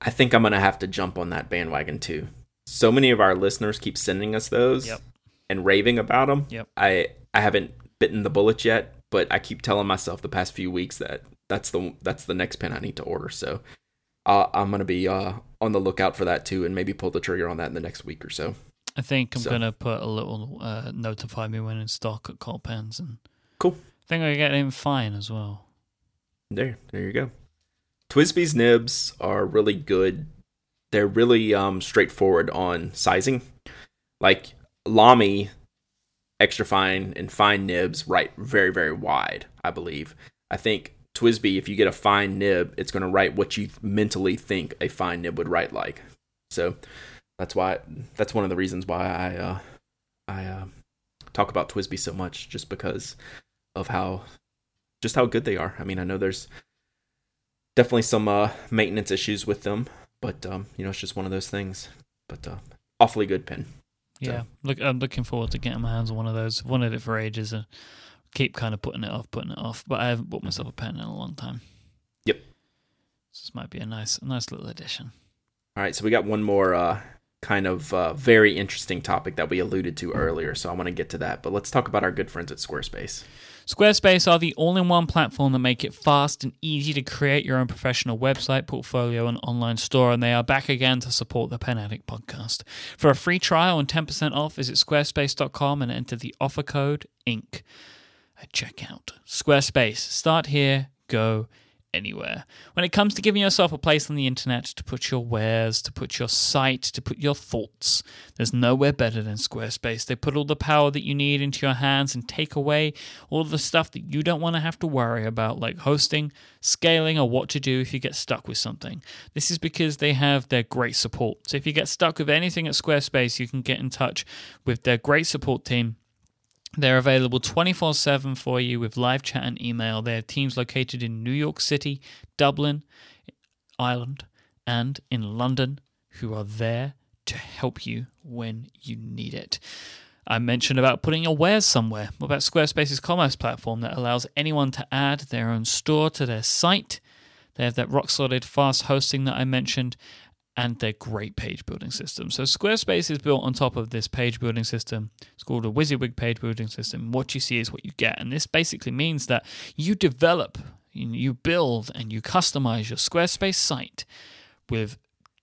B: I think I'm gonna have to jump on that bandwagon too. So many of our listeners keep sending us those
A: Yep.
B: and raving about them.
A: Yep.
B: I I haven't bitten the bullet yet, but I keep telling myself the past few weeks that that's the that's the next pen I need to order. So uh, I'm gonna be uh, on the lookout for that too, and maybe pull the trigger on that in the next week or so.
A: I think I'm
B: So-
A: gonna put a little uh, notify me when in stock at Cult Pens, and
B: Cool.
A: I think I get in fine as well.
B: There, there you go. TWSBI's nibs are really good. They're really um, straightforward on sizing. Like Lamy, extra fine and fine nibs write very, very wide. I believe. I think TWSBI, if you get a fine nib, it's going to write what you mentally think a fine nib would write like. So that's why. That's one of the reasons why I uh, I uh, talk about TWSBI so much, just because of how just how good they are. I mean, I know there's definitely some uh, maintenance issues with them, but um, you know, it's just one of those things. But uh, awfully good pen.
A: Yeah, look, I'm looking forward to getting my hands on one of those. I've wanted it for ages and keep kind of putting it off, putting it off. But I haven't bought myself a pen in a long time.
B: Yep.
A: This might be a nice, a nice little addition.
B: All right, so we got one more uh, kind of uh, very interesting topic that we alluded to earlier, so I want to get to that. But let's talk about our good friends at Squarespace.
A: Squarespace are the all in one platform that make it fast and easy to create your own professional website, portfolio, and online store. And they are back again to support the Pen Addict podcast. For a free trial and 10% off, visit squarespace.com and enter the offer code INK at checkout. Squarespace, start here, go anywhere. When it comes to giving yourself a place on the internet to put your wares, to put your site, to put your thoughts, there's nowhere better than Squarespace. They put all the power that you need into your hands and take away all the stuff that you don't want to have to worry about, like hosting, scaling, or what to do if you get stuck with something. This is because they have their great support. So if you get stuck with anything at Squarespace, you can get in touch with their great support team. They're available 24 7 for you with live chat and email. They have teams located in New York City, Dublin, Ireland, and in London who are there to help you when you need it. I mentioned about putting your wares somewhere. What about Squarespace's commerce platform that allows anyone to add their own store to their site? They have that rock solid fast hosting that I mentioned and their great page building system. So Squarespace is built on top of this page building system. It's called a WYSIWYG page building system. What you see is what you get. And this basically means that you develop you build and you customize your Squarespace site with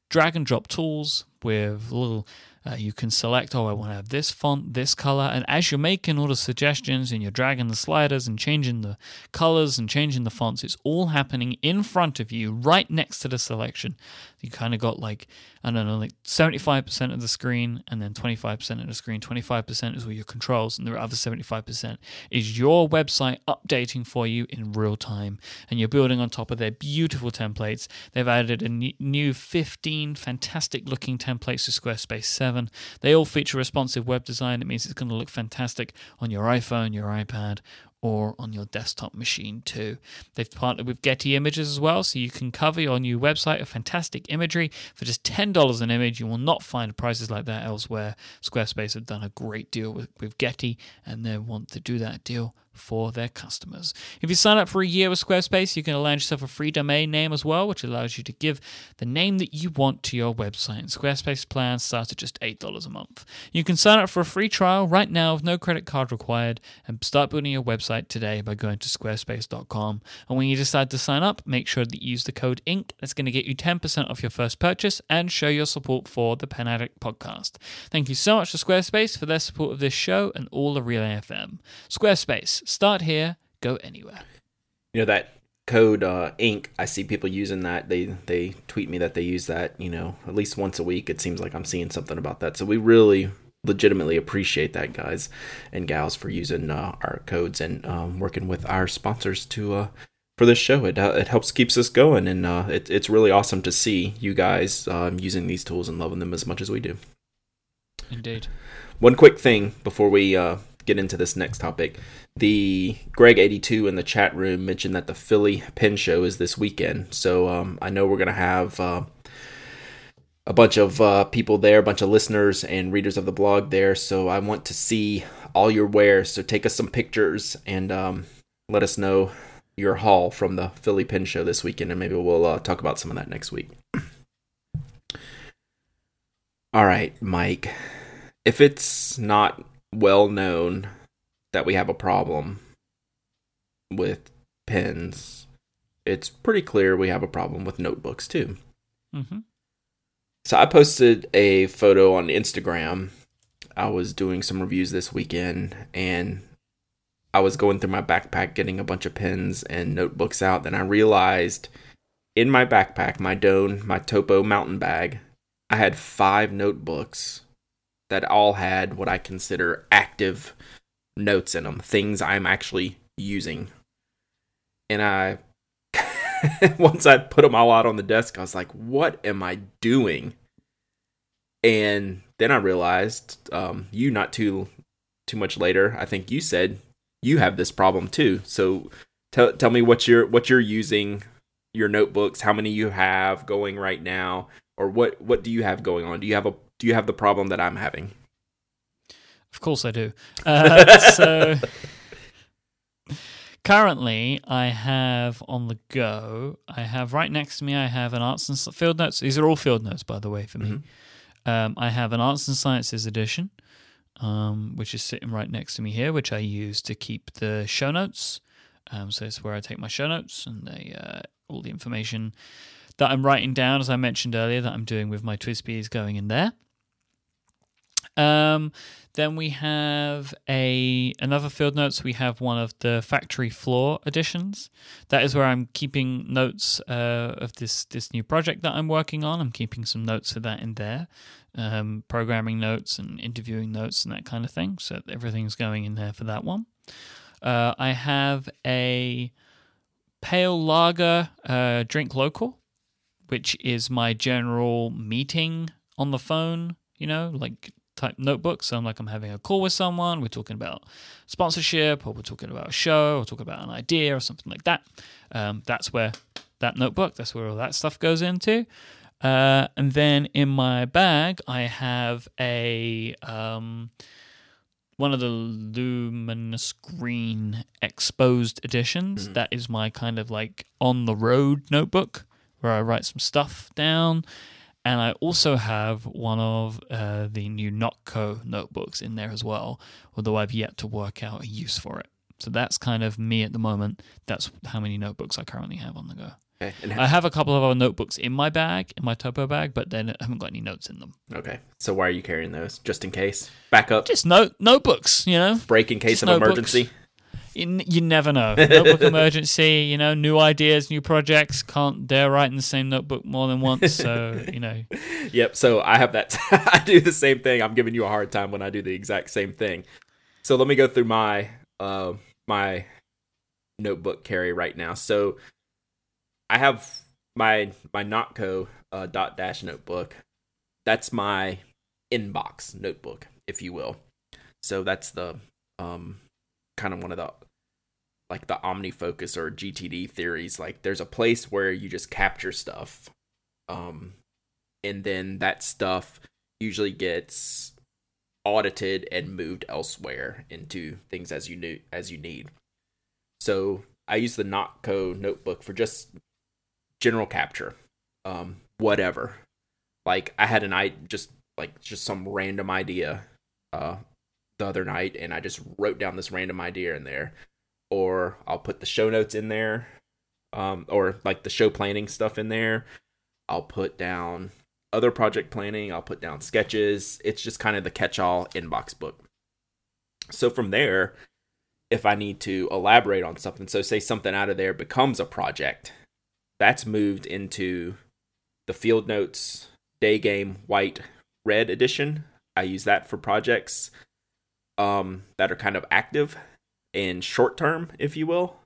A: drag and drop tools, with little uh, you can select, oh, I want to have this font, this color. And as you're making all the suggestions and you're dragging the sliders and changing the colors and changing the fonts, it's all happening in front of you, right next to the selection. You kind of got like, I don't know, like 75% of the screen and then 25% of the screen. 25% is all your controls, and the other 75% is your website updating for you in real time. And you're building on top of their beautiful templates. They've added a new 15 fantastic looking templates to Squarespace 7. They all feature responsive web design. It means it's going to look fantastic on your iPhone, your iPad, or on your desktop machine too. They've partnered with Getty Images as well, so you can cover your new website with fantastic imagery for just $10 an image. You will not find prices like that elsewhere. Squarespace have done a great deal with, with Getty, and they want to do that deal for their customers. If you sign up for a year with Squarespace, you can land yourself a free domain name as well, which allows you to give the name that you want to your website. And Squarespace plans start at just $8 a month. You can sign up for a free trial right now with no credit card required and start building your website today by going to squarespace.com. And when you decide to sign up, make sure that you use the code INK. That's going to get you 10% off your first purchase and show your support for the Pen Addict podcast. Thank you so much to Squarespace for their support of this show and all of Relay FM. Squarespace Start here, go anywhere.
B: You know that code uh, ink. I see people using that. They they tweet me that they use that. You know, at least once a week. It seems like I'm seeing something about that. So we really legitimately appreciate that, guys and gals, for using uh, our codes and um, working with our sponsors to uh, for this show. It uh, it helps keeps us going, and uh, it, it's really awesome to see you guys um, using these tools and loving them as much as we do.
A: Indeed.
B: One quick thing before we uh, get into this next topic. The Greg82 in the chat room mentioned that the Philly Pen Show is this weekend. So um, I know we're going to have uh, a bunch of uh, people there, a bunch of listeners and readers of the blog there. So I want to see all your wares. So take us some pictures and um, let us know your haul from the Philly Pen Show this weekend. And maybe we'll uh, talk about some of that next week. all right, Myke. If it's not well known that we have a problem with pens. It's pretty clear we have a problem with notebooks too. Mm-hmm. So I posted a photo on Instagram. I was doing some reviews this weekend and I was going through my backpack getting a bunch of pens and notebooks out. Then I realized in my backpack, my Doane, my Topo mountain bag, I had five notebooks that all had what I consider active notes in them, things I'm actually using. And I, once I put them all out on the desk, I was like, what am I doing? And then I realized, um, you not too too much later, I think you said you have this problem too. So tell tell me what you're what you're using your notebooks, how many you have going right now, or what what do you have going on? Do you have a do you have the problem that I'm having?
A: Of course I do. Uh, so currently, I have on the go. I have right next to me. I have an arts and field notes. These are all field notes, by the way, for me. Mm-hmm. Um, I have an arts and sciences edition, um, which is sitting right next to me here, which I use to keep the show notes. Um, so it's where I take my show notes and they, uh, all the information that I'm writing down, as I mentioned earlier, that I'm doing with my TWSBI is going in there. Um, then we have a another field notes. We have one of the factory floor editions. That is where I'm keeping notes uh, of this this new project that I'm working on. I'm keeping some notes for that in there, um, programming notes and interviewing notes and that kind of thing. So everything's going in there for that one. Uh, I have a pale lager uh, drink local, which is my general meeting on the phone. You know, like type notebook. So I'm like, I'm having a call with someone, we're talking about sponsorship, or we're talking about a show, or talking about an idea, or something like that. Um, that's where that notebook, that's where all that stuff goes into. Uh, and then in my bag, I have a um, one of the luminous green exposed editions. Mm. That is my kind of like on the road notebook where I write some stuff down and I also have one of uh, the new Nock Co notebooks in there as well, although I've yet to work out a use for it. So that's kind of me at the moment. That's how many notebooks I currently have on the go.
B: Okay. And
A: I have a couple of other notebooks in my bag, in my topo bag, but then I haven't got any notes in them.
B: okay. So why are you carrying those? Just in case. Backup.
A: Just note notebooks, you know.
B: break in case
A: just
B: of
A: notebooks.
B: emergency.
A: You, you never know. Notebook emergency, you know, new ideas, new projects. Can't dare write in the same notebook more than once. So you know,
B: Yep. So I have that. I do the same thing. I'm giving you a hard time when I do the exact same thing. So let me go through my uh my notebook carry right now. So I have my my Nock Co uh, dot dash notebook. That's my inbox notebook, if you will. So that's the um kind of one of the like the OmniFocus or GTD theories. Like there's a place where you just capture stuff. Um and then that stuff usually gets audited and moved elsewhere into things as you need as you need. So I use the Nock Co notebook for just general capture, um, whatever. Like I had an I just like just some random idea uh, the other night, and I just wrote down this random idea in there, or I'll put the show notes in there, um, or like the show planning stuff in there. I'll put down other project planning. I'll put down sketches. It's just kind of the catch-all inbox book. So from there, if I need to elaborate on something, so say something out of there becomes a project, that's moved into the field notes day game white red edition. I use that for projects um, that are kind of active and short term, if you will.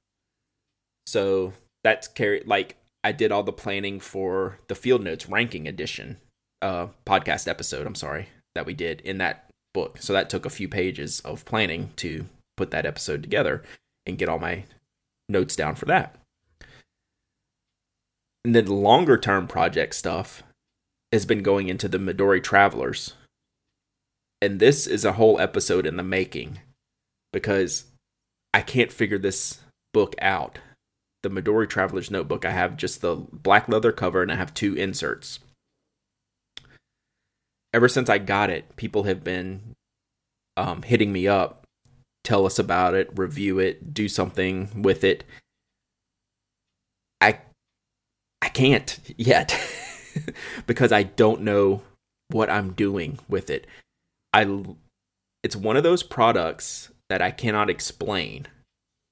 B: So that's carry like I did all the planning for the field notes ranking edition uh, podcast episode. I'm sorry that we did in that book. So that took a few pages of planning to put that episode together and get all my notes down for that. And then longer term project stuff has been going into the Midori Travelers. And this is a whole episode in the making because I can't figure this book out. The Midori Traveler's Notebook, I have just the black leather cover and I have two inserts. Ever since I got it, people have been um, hitting me up, tell us about it, review it, do something with it. I I can't yet because I don't know what I'm doing with it. I it's one of those products that I cannot explain.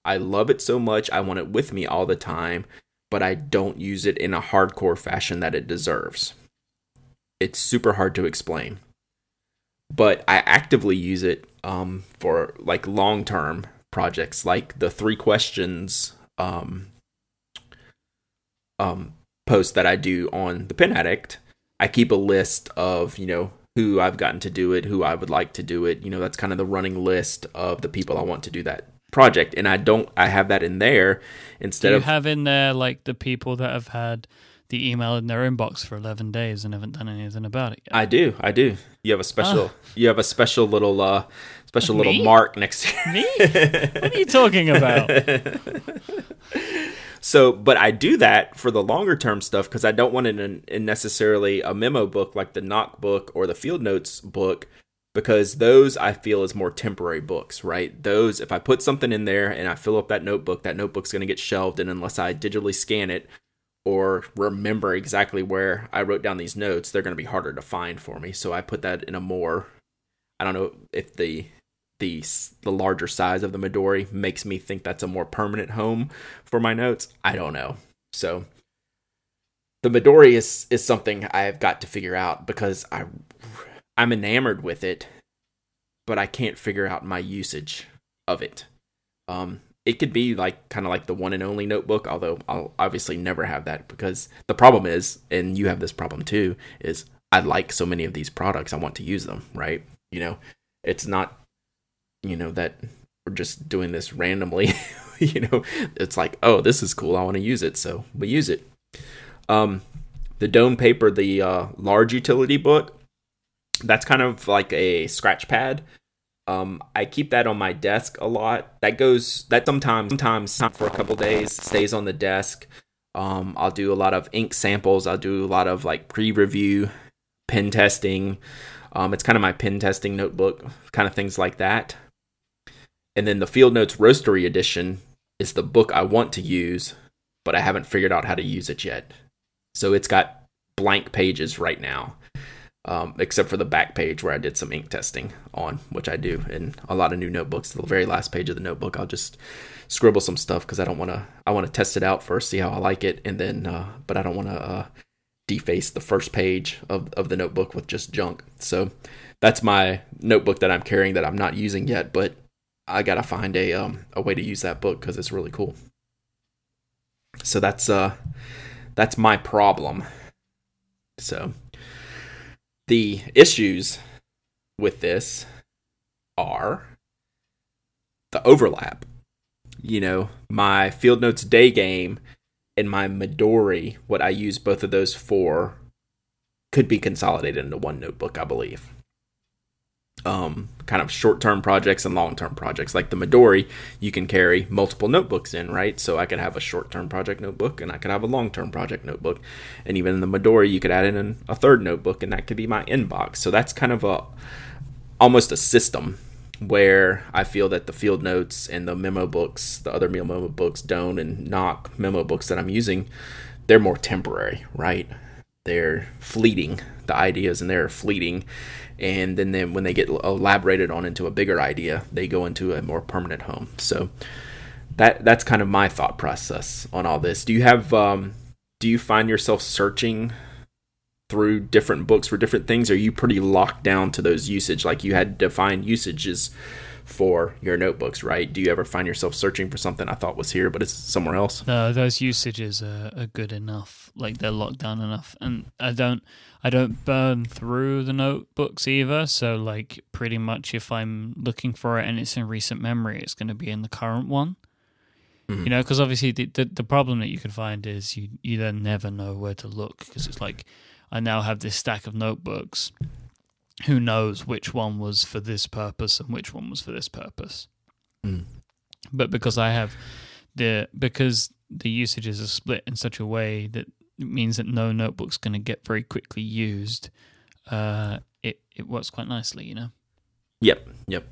B: I love it so much, I want it with me all the time, but I don't use it in a hardcore fashion that it deserves. It's super hard to explain. But I actively use it um, for like long term projects, like the three questions um, um, post that I do on the Pen Addict. I keep a list of you know who I've gotten to do it, who I would like to do it. You know, that's kind of the running list of the people I want to do that project, and I don't. I have that in there instead
A: do you
B: of
A: have in there like the people that have had the email in their inbox for 11 days and haven't done anything about it yet?
B: I do, I do. You have a special, you have a special little, uh, special little
A: Me?
B: mark next to
A: Me? what are you talking about?
B: So, but I do that for the longer term stuff because I don't want it in, in necessarily a memo book like the Nock book or the field notes book because those I feel is more temporary books, right? Those, if I put something in there and I fill up that notebook, that notebook's going to get shelved, and unless I digitally scan it or remember exactly where I wrote down these notes, they're going to be harder to find for me. So I put that in a more, I don't know if the the the larger size of the Midori makes me think that's a more permanent home for my notes. I don't know. So the Midori is is something I've got to figure out because I I'm enamored with it, but I can't figure out my usage of it. Um it could be like kind of like the one and only notebook, although I'll obviously never have that because the problem is, and you have this problem too, is I like so many of these products, I want to use them, right? You know, it's not you know that we're just doing this randomly you know it's like oh this is cool i want to use it so we use it. Um the Doane paper the uh, large utility book that's kind of like a scratch pad. Um i keep that on my desk a lot. That goes that sometimes sometimes for a couple days stays on the desk. Um i'll do a lot of ink samples i'll do a lot of like pre-review pen testing. Um, it's kind of my pen testing notebook, kind of things like that. And then the Field Notes Roastery Edition is the book I want to use, but I haven't figured out how to use it yet. So it's got blank pages right now, um, except for the back page where I did some ink testing on, which I do in a lot of new notebooks. The very last page of the notebook, I'll just scribble some stuff because I don't want to. I want to test it out first, see how I like it, and then, uh, but I don't want to uh, deface the first page of of the notebook with just junk. So that's my notebook that I'm carrying that I'm not using yet, but I gotta find a um a way to use that book because it's really cool. So that's uh that's my problem. So the issues with this are the overlap. You know, my Field Notes day game and my Midori, what I use both of those for, could be consolidated into one notebook, I believe um, kind of short term projects and long term projects. Like the Midori, you can carry multiple notebooks in, right? So I could have a short term project notebook and I could have a long term project notebook. And even in the Midori, you could add in a third notebook and that could be my inbox. So that's kind of a almost a system where I feel that the field notes and the memo books, the other memo books, Doane and Nock memo books that I'm using, they're more temporary, right? They're fleeting. The ideas and they're fleeting and then, then when they get elaborated on into a bigger idea, they go into a more permanent home. So that that's kind of my thought process on all this. Do you have um, do you find yourself searching through different books for different things? Are you pretty locked down to those usage? Like you had defined usages for your notebooks, right? Do you ever find yourself searching for something I thought was here, but it's somewhere else?
A: No, those usages are, are good enough. Like they're locked down enough, and I don't, I don't burn through the notebooks either. So like, pretty much, if I'm looking for it and it's in recent memory, it's going to be in the current one. Mm-hmm. You know, because obviously the, the, the problem that you can find is you you then never know where to look because it's like I now have this stack of notebooks who knows which one was for this purpose and which one was for this purpose. Mm. But because I have the because the usages are split in such a way that it means that no notebook's going to get very quickly used. Uh, it it works quite nicely, you know.
B: Yep, yep.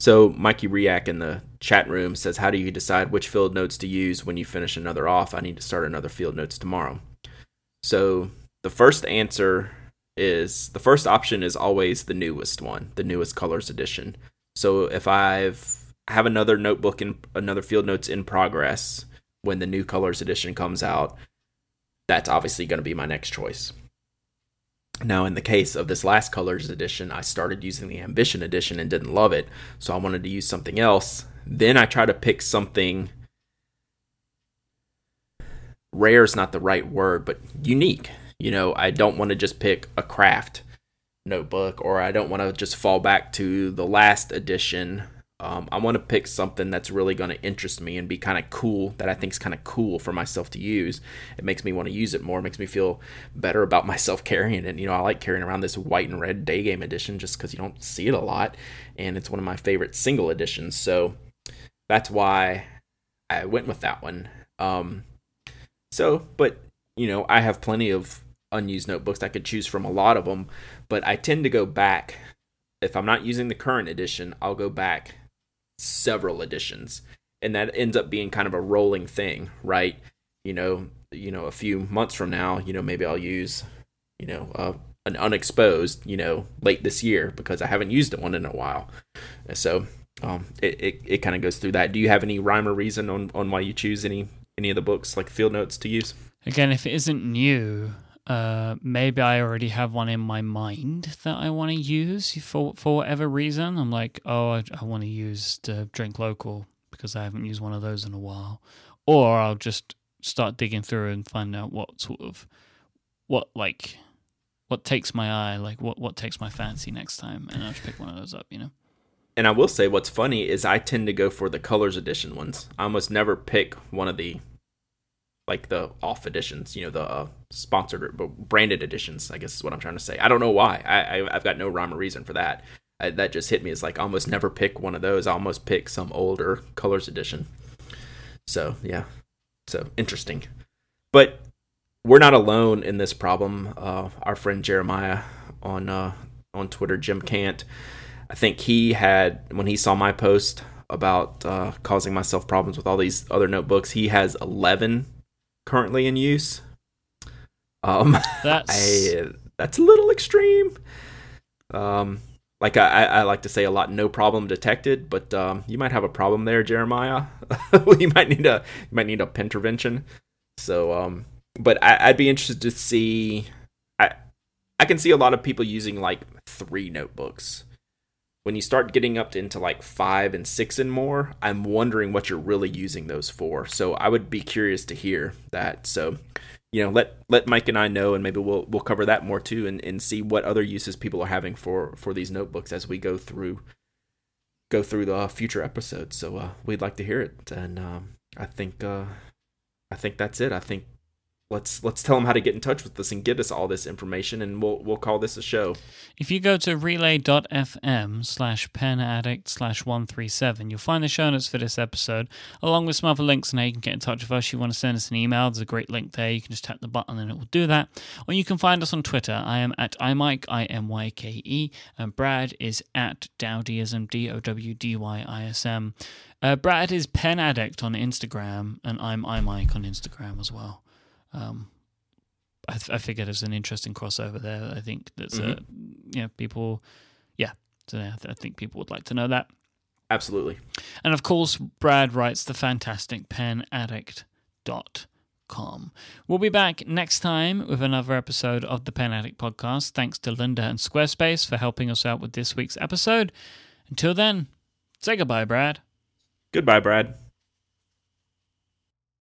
B: So Mikey Riak in the chat room says, "How do you decide which field notes to use when you finish another off? I need to start another field notes tomorrow." So the first answer is the first option is always the newest one, the newest colors edition. So if I've have another notebook in another field notes in progress when the new colors edition comes out, that's obviously going to be my next choice. Now, in the case of this last colors edition, I started using the Ambition edition and didn't love it, so I wanted to use something else. Then I try to pick something rare is not the right word, but unique. You know, I don't want to just pick a craft notebook or I don't want to just fall back to the last edition. Um, I want to pick something that's really going to interest me and be kind of cool that I think is kind of cool for myself to use. It makes me want to use it more. It makes me feel better about myself carrying it. You know, I like carrying around this white and red day game edition just because you don't see it a lot, and it's one of my favorite single editions. So that's why I went with that one. Um, so, but you know, I have plenty of unused notebooks. I could choose from a lot of them, but I tend to go back. If I'm not using the current edition, I'll go back several editions, and that ends up being kind of a rolling thing, right? You know, you know, a few months from now, you know, maybe I'll use, you know, uh, an unexposed, you know, late this year because I haven't used one in a while. So um, it it, it kind of goes through that. Do you have any rhyme or reason on on why you choose any any of the books like field notes to use?
A: Again, if it isn't new, uh, maybe I already have one in my mind that I want to use for for whatever reason. I'm like, oh, I, I want to use the drink local because I haven't used one of those in a while, or I'll just start digging through and find out what sort of what like what takes my eye, like what what takes my fancy next time, and I'll just pick one of those up, you know.
B: And I will say, what's funny is I tend to go for the colors edition ones. I almost never pick one of the like the off editions, you know, the uh, sponsored or branded editions. I guess is what I'm trying to say. I don't know why. I, I have got no rhyme or reason for that. I, that just hit me. It's like I almost never pick one of those. I almost pick some older colors edition. So yeah, so interesting. But we're not alone in this problem. Uh, our friend Jeremiah on uh, on Twitter, Jim Cant. I think he had when he saw my post about uh, causing myself problems with all these other notebooks. He has 11 currently in use. Um,
A: That's
B: I, that's a little extreme. Um, like I, I like to say a lot, no problem detected, but um, you might have a problem there, Jeremiah. you might need a you might need a intervention. So, um, but I, I'd be interested to see. I I can see a lot of people using like three notebooks. When you start getting up to, into like five and six and more, I'm wondering what you're really using those for. So I would be curious to hear that. So you know, let let Myke and I know, and maybe we'll we'll cover that more too, and, and see what other uses people are having for for these notebooks as we go through go through the future episodes. So uh, we'd like to hear it, and um, I think uh, I think that's it. I think let's let's tell them how to get in touch with us and get us all this information and we'll we'll call this a show
A: If you go to relay.fm slash pen addict slash 137, you'll find the show notes for this episode, along with some other links and how you can get in touch with us. You want to send us an email, there's a great link there. You can just tap the button and it will do that. Or you can find us on Twitter. I am at imyke I M Y K E, and Brad is at Dowdyism, D O W D Y I S M. Uh, Brad is pen addict on Instagram, and I'm imyke on Instagram as well. Um, I, th- I figured there's an interesting crossover there. I think that's a you know people, yeah. So I, th- I think people would like to know that.
B: absolutely
A: And of course, Brad writes the fantastic penaddict.com. We'll be back next time with another episode of the Pen Addict podcast. Thanks to Lynda and Squarespace for helping us out with this week's episode. Until then, say goodbye, Brad.
B: goodbye brad